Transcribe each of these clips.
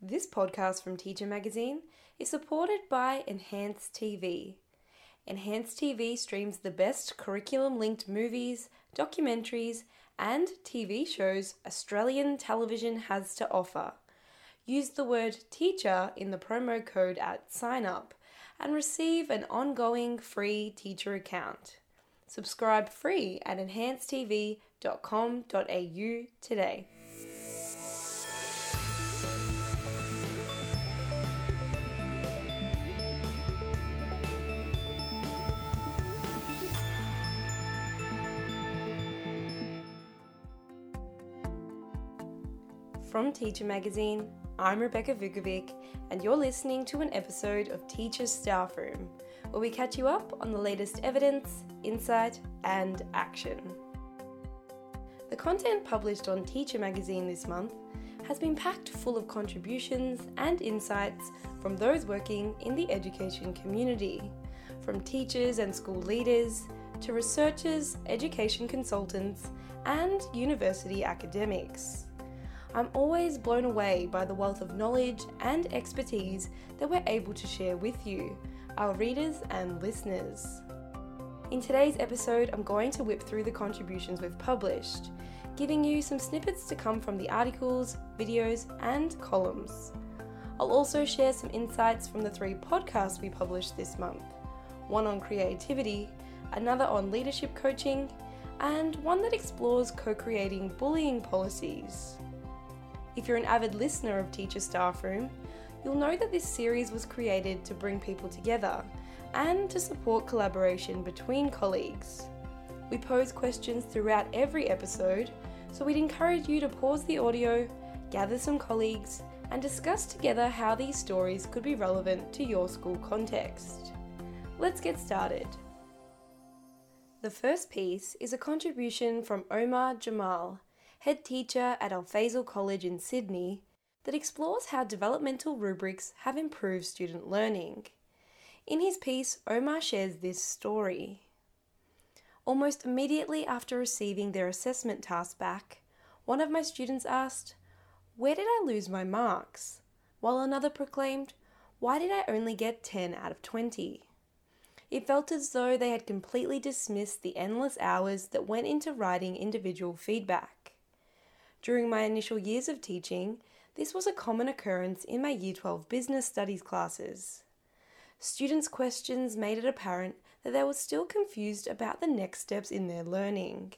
This podcast from Teacher Magazine is supported by Enhance TV. Enhance TV streams the best curriculum linked movies, documentaries, and TV shows Australian television has to offer. Use the word teacher in the promo code at sign up and receive an ongoing free teacher account. Subscribe free at enhancetv.com.au today. From Teacher Magazine, I'm Rebecca Vukovic, and you're listening to an episode of Teacher's Staff Room, where we catch you up on the latest evidence, insight, and action. The content published on Teacher Magazine this month has been packed full of contributions and insights from those working in the education community, from teachers and school leaders to researchers, education consultants, and university academics. I'm always blown away by the wealth of knowledge and expertise that we're able to share with you, our readers and listeners. In today's episode, I'm going to whip through the contributions we've published, giving you some snippets to come from the articles, videos, and columns. I'll also share some insights from the three podcasts we published this month one on creativity, another on leadership coaching, and one that explores co creating bullying policies. If you're an avid listener of Teacher Staff Room, you'll know that this series was created to bring people together and to support collaboration between colleagues. We pose questions throughout every episode, so we'd encourage you to pause the audio, gather some colleagues, and discuss together how these stories could be relevant to your school context. Let's get started. The first piece is a contribution from Omar Jamal, head teacher at Al Faisal College in Sydney, that explores how developmental rubrics have improved student learning. In his piece, Omar shares this story. Almost immediately after receiving their assessment task back, one of my students asked, Where did I lose my marks? While another proclaimed, Why did I only get 10 out of 20? It felt as though they had completely dismissed the endless hours that went into writing individual feedback. During my initial years of teaching, this was a common occurrence in my Year 12 business studies classes. Students' questions made it apparent that they were still confused about the next steps in their learning.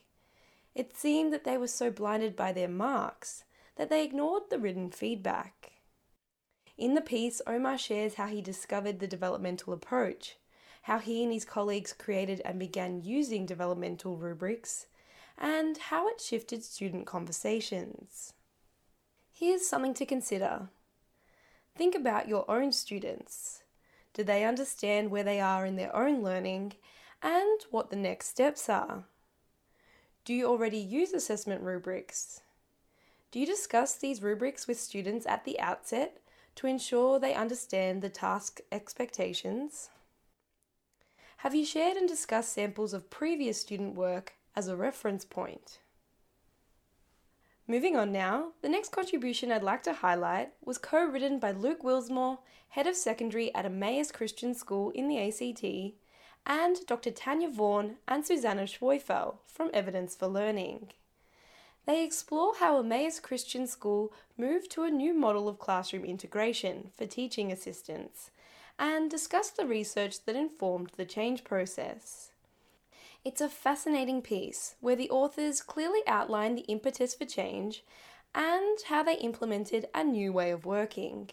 It seemed that they were so blinded by their marks that they ignored the written feedback. In the piece, Omar shares how he discovered the developmental approach, how he and his colleagues created and began using developmental rubrics, and how it shifted student conversations. Here's something to consider. Think about your own students. Do they understand where they are in their own learning and what the next steps are? Do you already use assessment rubrics? Do you discuss these rubrics with students at the outset to ensure they understand the task expectations? Have you shared and discussed samples of previous student work as a reference point. Moving on now, the next contribution I'd like to highlight was co written by Luke Willsmore, Head of Secondary at Emmaus Christian School in the ACT, and Dr. Tanya Vaughan and Susanna Schoeffel from Evidence for Learning. They explore how Emmaus Christian School moved to a new model of classroom integration for teaching assistants and discuss the research that informed the change process. It's a fascinating piece where the authors clearly outline the impetus for change and how they implemented a new way of working.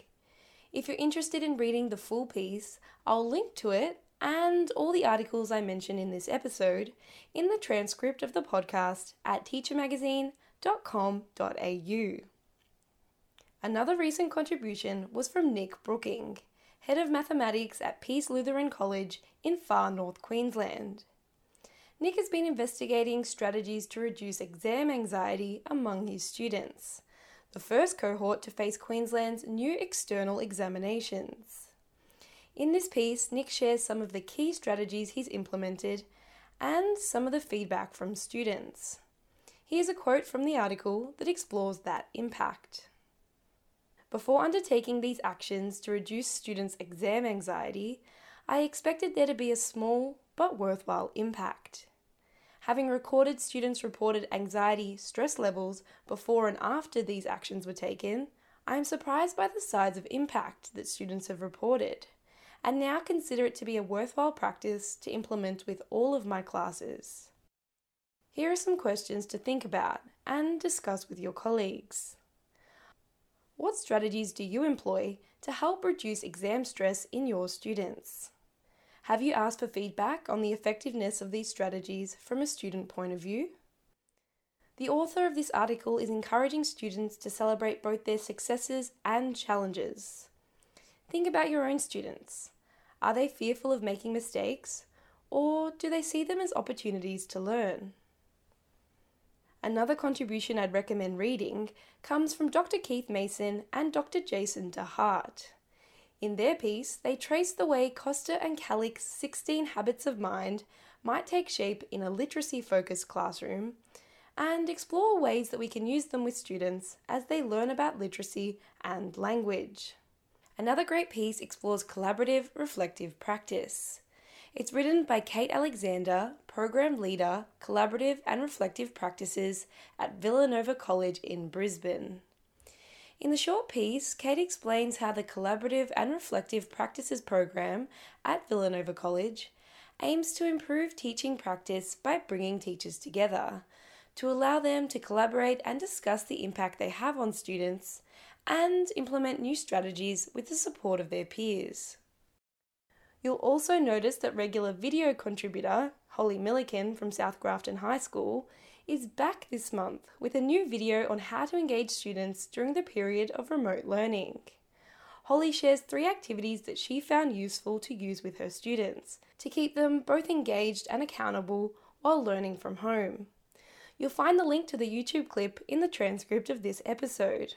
If you're interested in reading the full piece, I'll link to it and all the articles I mention in this episode in the transcript of the podcast at teachermagazine.com.au. Another recent contribution was from Nick Brooking, Head of Mathematics at Peace Lutheran College in far north Queensland. Nick has been investigating strategies to reduce exam anxiety among his students, the first cohort to face Queensland's new external examinations. In this piece, Nick shares some of the key strategies he's implemented and some of the feedback from students. Here's a quote from the article that explores that impact. Before undertaking these actions to reduce students' exam anxiety, I expected there to be a small but worthwhile impact. Having recorded students' reported anxiety stress levels before and after these actions were taken, I am surprised by the size of impact that students have reported, and now consider it to be a worthwhile practice to implement with all of my classes. Here are some questions to think about and discuss with your colleagues. What strategies do you employ to help reduce exam stress in your students? Have you asked for feedback on the effectiveness of these strategies from a student point of view? The author of this article is encouraging students to celebrate both their successes and challenges. Think about your own students. Are they fearful of making mistakes, or do they see them as opportunities to learn? Another contribution I'd recommend reading comes from Dr. Keith Mason and Dr. Jason DeHart. In their piece, they trace the way Costa and Kallick's 16 Habits of Mind might take shape in a literacy focused classroom and explore ways that we can use them with students as they learn about literacy and language. Another great piece explores collaborative, reflective practice. It's written by Kate Alexander, Program Leader, Collaborative and Reflective Practices at Villanova College in Brisbane. In the short piece, Kate explains how the Collaborative and Reflective Practices program at Villanova College aims to improve teaching practice by bringing teachers together to allow them to collaborate and discuss the impact they have on students and implement new strategies with the support of their peers. You'll also notice that regular video contributor Holly Milliken from South Grafton High School is back this month with a new video on how to engage students during the period of remote learning. Holly shares three activities that she found useful to use with her students to keep them both engaged and accountable while learning from home. You'll find the link to the YouTube clip in the transcript of this episode.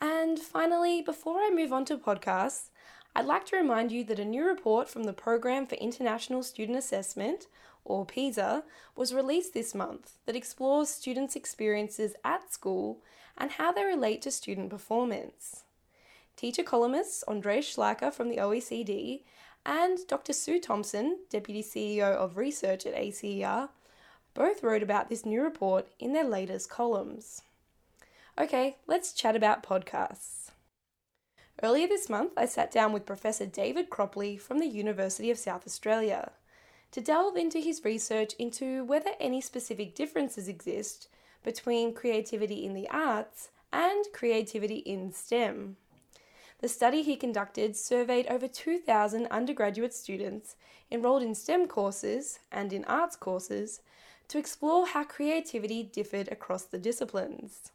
And finally, before I move on to podcasts, I'd like to remind you that a new report from the Program for International Student Assessment, or PISA, was released this month that explores students' experiences at school and how they relate to student performance. Teacher columnists Andreas Schleicher from the OECD and Dr. Sue Thompson, Deputy CEO of Research at ACER, both wrote about this new report in their latest columns. Okay, let's chat about podcasts. Earlier this month, I sat down with Professor David Cropley from the University of South Australia to delve into his research into whether any specific differences exist between creativity in the arts and creativity in STEM. The study he conducted surveyed over 2,000 undergraduate students enrolled in STEM courses and in arts courses to explore how creativity differed across the disciplines.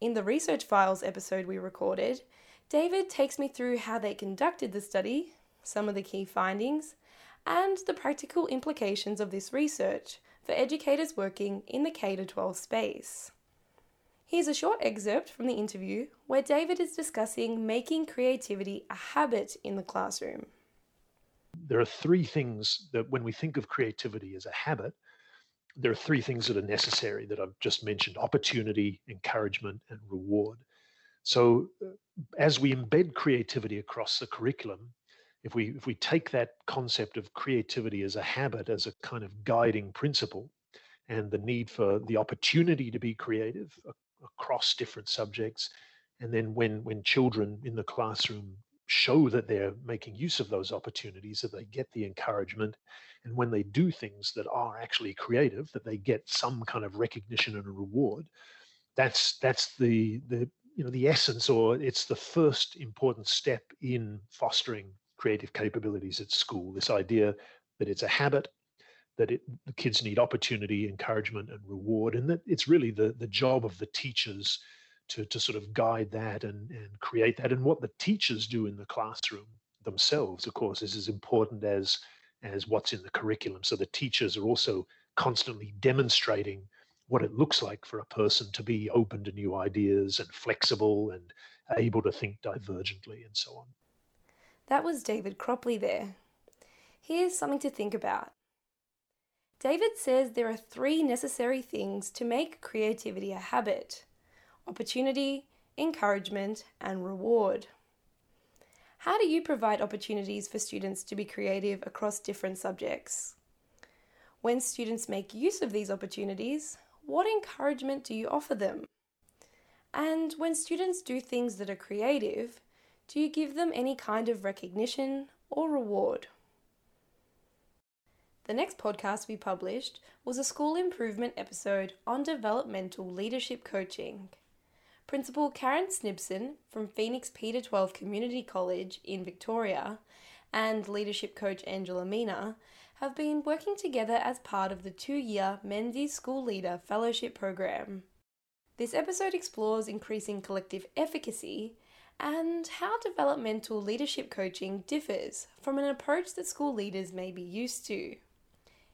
In the Research Files episode we recorded, David takes me through how they conducted the study, some of the key findings, and the practical implications of this research for educators working in the K 12 space. Here's a short excerpt from the interview where David is discussing making creativity a habit in the classroom. There are three things that, when we think of creativity as a habit, there are three things that are necessary that I've just mentioned opportunity, encouragement, and reward. So, uh, as we embed creativity across the curriculum, if we if we take that concept of creativity as a habit as a kind of guiding principle and the need for the opportunity to be creative across different subjects and then when when children in the classroom show that they're making use of those opportunities that they get the encouragement and when they do things that are actually creative that they get some kind of recognition and a reward that's that's the the you know the essence or it's the first important step in fostering creative capabilities at school this idea that it's a habit that it, the kids need opportunity encouragement and reward and that it's really the the job of the teachers to to sort of guide that and and create that and what the teachers do in the classroom themselves of course is as important as as what's in the curriculum so the teachers are also constantly demonstrating what it looks like for a person to be open to new ideas and flexible and able to think divergently and so on. That was David Cropley there. Here's something to think about. David says there are three necessary things to make creativity a habit opportunity, encouragement, and reward. How do you provide opportunities for students to be creative across different subjects? When students make use of these opportunities, what encouragement do you offer them? And when students do things that are creative, do you give them any kind of recognition or reward? The next podcast we published was a school improvement episode on developmental leadership coaching. Principal Karen Snibson from Phoenix P-12 Community College in Victoria and leadership coach Angela Mina have been working together as part of the two year Menzies School Leader Fellowship Program. This episode explores increasing collective efficacy and how developmental leadership coaching differs from an approach that school leaders may be used to.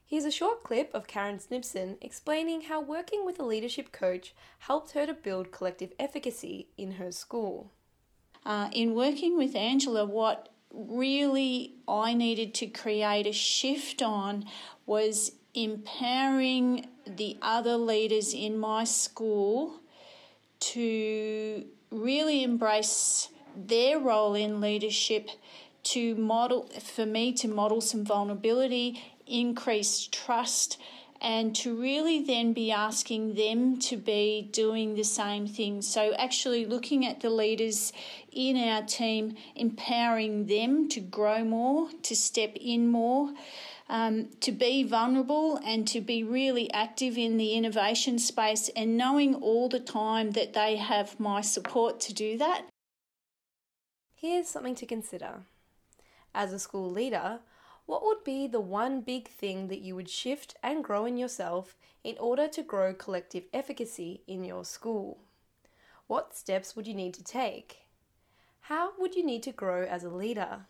Here's a short clip of Karen Snibson explaining how working with a leadership coach helped her to build collective efficacy in her school. Uh, in working with Angela, what really I needed to create a shift on was empowering the other leaders in my school to really embrace their role in leadership to model for me to model some vulnerability increase trust and to really then be asking them to be doing the same thing. So, actually, looking at the leaders in our team, empowering them to grow more, to step in more. Um, to be vulnerable and to be really active in the innovation space, and knowing all the time that they have my support to do that. Here's something to consider. As a school leader, what would be the one big thing that you would shift and grow in yourself in order to grow collective efficacy in your school? What steps would you need to take? How would you need to grow as a leader?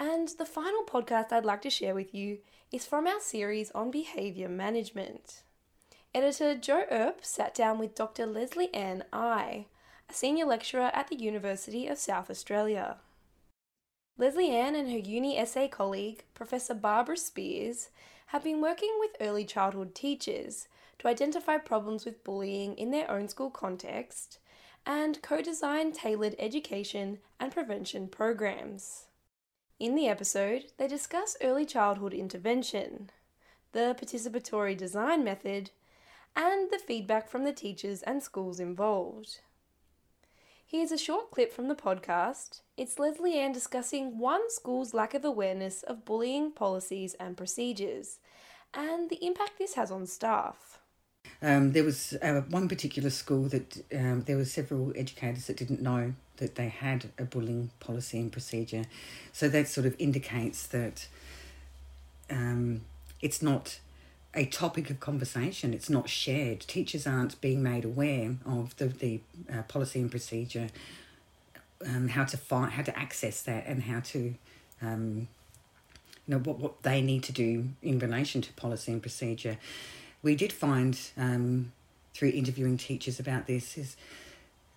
And the final podcast I'd like to share with you is from our series on behaviour management. Editor Joe Earp sat down with Dr. Leslie Ann I, a senior lecturer at the University of South Australia. Lesley-Anne and her UniSA colleague, Professor Barbara Spears, have been working with early childhood teachers to identify problems with bullying in their own school context and co design tailored education and prevention programs. In the episode, they discuss early childhood intervention, the participatory design method, and the feedback from the teachers and schools involved. Here's a short clip from the podcast. It's Lesley-Anne discussing one school's lack of awareness of bullying policies and procedures and the impact this has on staff. Um, there was uh, one particular school that um, there were several educators that didn't know that they had a bullying policy and procedure. So that sort of indicates that um, it's not a topic of conversation. It's not shared. Teachers aren't being made aware of the the uh, policy and procedure, um, how to find, how to access that, and how to, um, you know, what what they need to do in relation to policy and procedure. We did find um, through interviewing teachers about this is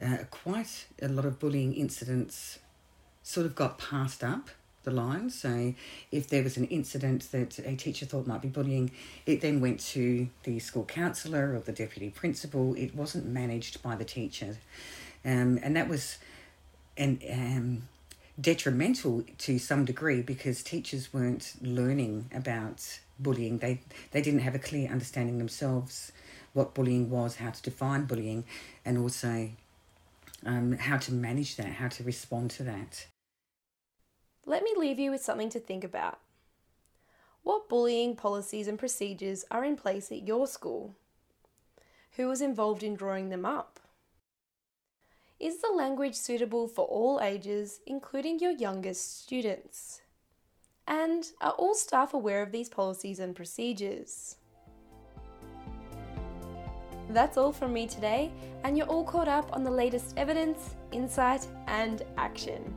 uh, quite a lot of bullying incidents sort of got passed up the line. So if there was an incident that a teacher thought might be bullying, it then went to the school counsellor or the deputy principal. It wasn't managed by the teacher. Um, and that was an, um, detrimental to some degree because teachers weren't learning about bullying. They, they didn't have a clear understanding themselves what bullying was, how to define bullying, and also um, how to manage that, how to respond to that let me leave you with something to think about. What bullying policies and procedures are in place at your school? Who was involved in drawing them up? Is the language suitable for all ages, including your youngest students? And are all staff aware of these policies and procedures? That's all from me today, and you're all caught up on the latest evidence, insight, and action.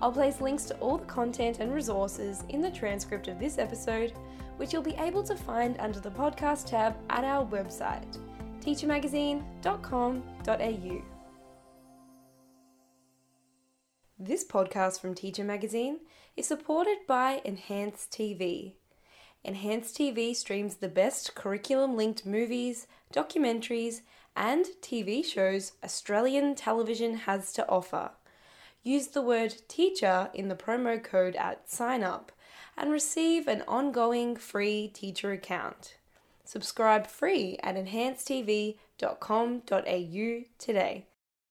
I'll place links to all the content and resources in the transcript of this episode, which you'll be able to find under the podcast tab at our website, teachermagazine.com.au. This podcast from Teacher Magazine is supported by Enhance TV. Enhance TV streams the best curriculum linked movies, documentaries, and TV shows Australian television has to offer. Use the word teacher in the promo code at sign up and receive an ongoing free teacher account. Subscribe free at enhancetv.com.au today.